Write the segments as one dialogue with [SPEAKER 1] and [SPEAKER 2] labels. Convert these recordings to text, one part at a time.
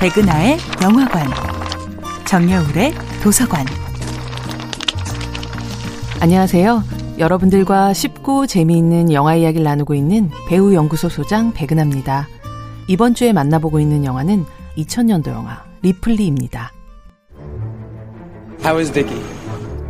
[SPEAKER 1] 백은하의 영화관, 정여울의 도서관. 안녕하세요. 여러분들과 쉽고 재미있는 영화 이야기를 나누고 있는 배우 연구소 소장 백은하입니다. 이번 주에 만나보고 있는 영화는 2000년도 영화 리플리입니다.
[SPEAKER 2] How is Vicky?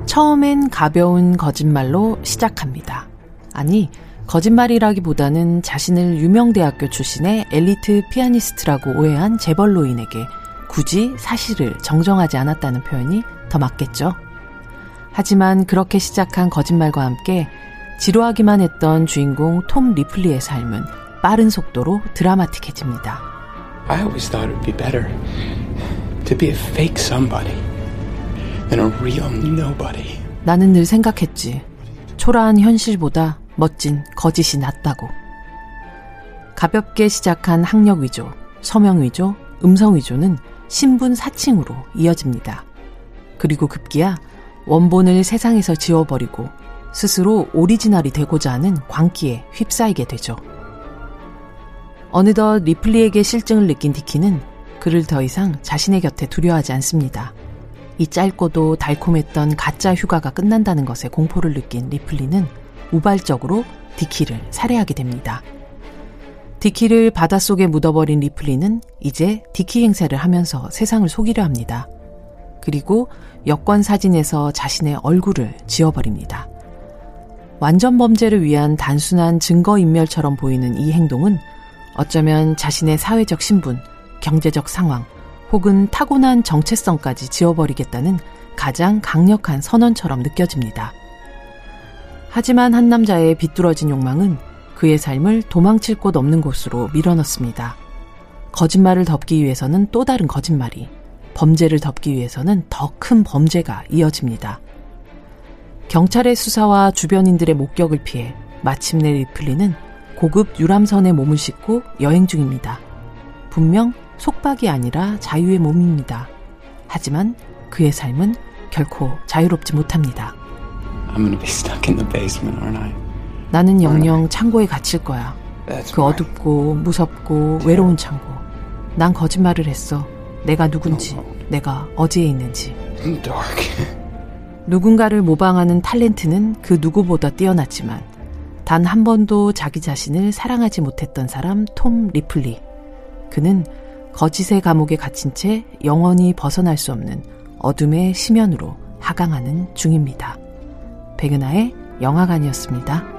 [SPEAKER 1] 처음엔 가벼운 거짓말로 시작합니다. 아니, 거짓말이라기보다는 자신을 유명 대학교 출신의 엘리트 피아니스트라고 오해한 재벌로인에게 굳이 사실을 정정하지 않았다는 표현이 더 맞겠죠. 하지만 그렇게 시작한 거짓말과 함께 지루하기만 했던 주인공 톰 리플리의 삶은 빠른 속도로 드라마틱해집니다.
[SPEAKER 2] I always thought it would be better to be a fake somebody than a real nobody.
[SPEAKER 1] 나는 늘 생각했지. 초라한 현실보다 멋진 거짓이 낫다고. 가볍게 시작한 학력 위조, 서명 위조, 음성 위조는 신분 사칭으로 이어집니다. 그리고 급기야 원본을 세상에서 지워버리고 스스로 오리지널이 되고자 하는 광기에 휩싸이게 되죠. 어느덧 리플리에게 실증을 느낀 디키는 그를 더 이상 자신의 곁에 두려워하지 않습니다. 이 짧고도 달콤했던 가짜 휴가가 끝난다는 것에 공포를 느낀 리플리는 우발적으로 디키를 살해하게 됩니다. 디키를 바닷속에 묻어버린 리플리는 이제 디키 행세를 하면서 세상을 속이려 합니다. 그리고 여권 사진에서 자신의 얼굴을 지워버립니다. 완전 범죄를 위한 단순한 증거인멸처럼 보이는 이 행동은 어쩌면 자신의 사회적 신분, 경제적 상황, 혹은 타고난 정체성까지 지워버리겠다는 가장 강력한 선언처럼 느껴집니다. 하지만 한 남자의 비뚤어진 욕망은 그의 삶을 도망칠 곳 없는 곳으로 밀어넣습니다. 거짓말을 덮기 위해서는 또 다른 거짓말이, 범죄를 덮기 위해서는 더 큰 범죄가 이어집니다. 경찰의 수사와 주변인들의 목격을 피해 마침내 리플리는 고급 유람선에 몸을 싣고 여행 중입니다. 분명 속박이 아니라 자유의 몸입니다. 하지만 그의 삶은 결코 자유롭지 못합니다. 나는 영영 창고에 갇힐 거야. 그 어둡고 무섭고 외로운 창고. 난 거짓말을 했어. 내가 누군지, 내가 어디에 있는지. 누군가를 모방하는 탤런트는 그 누구보다 뛰어났지만 단 한 번도 자기 자신을 사랑하지 못했던 사람 톰 리플리. 그는 거짓의 감옥에 갇힌 채 영원히 벗어날 수 없는 어둠의 심연으로 하강하는 중입니다. 백은하의 영화관이었습니다.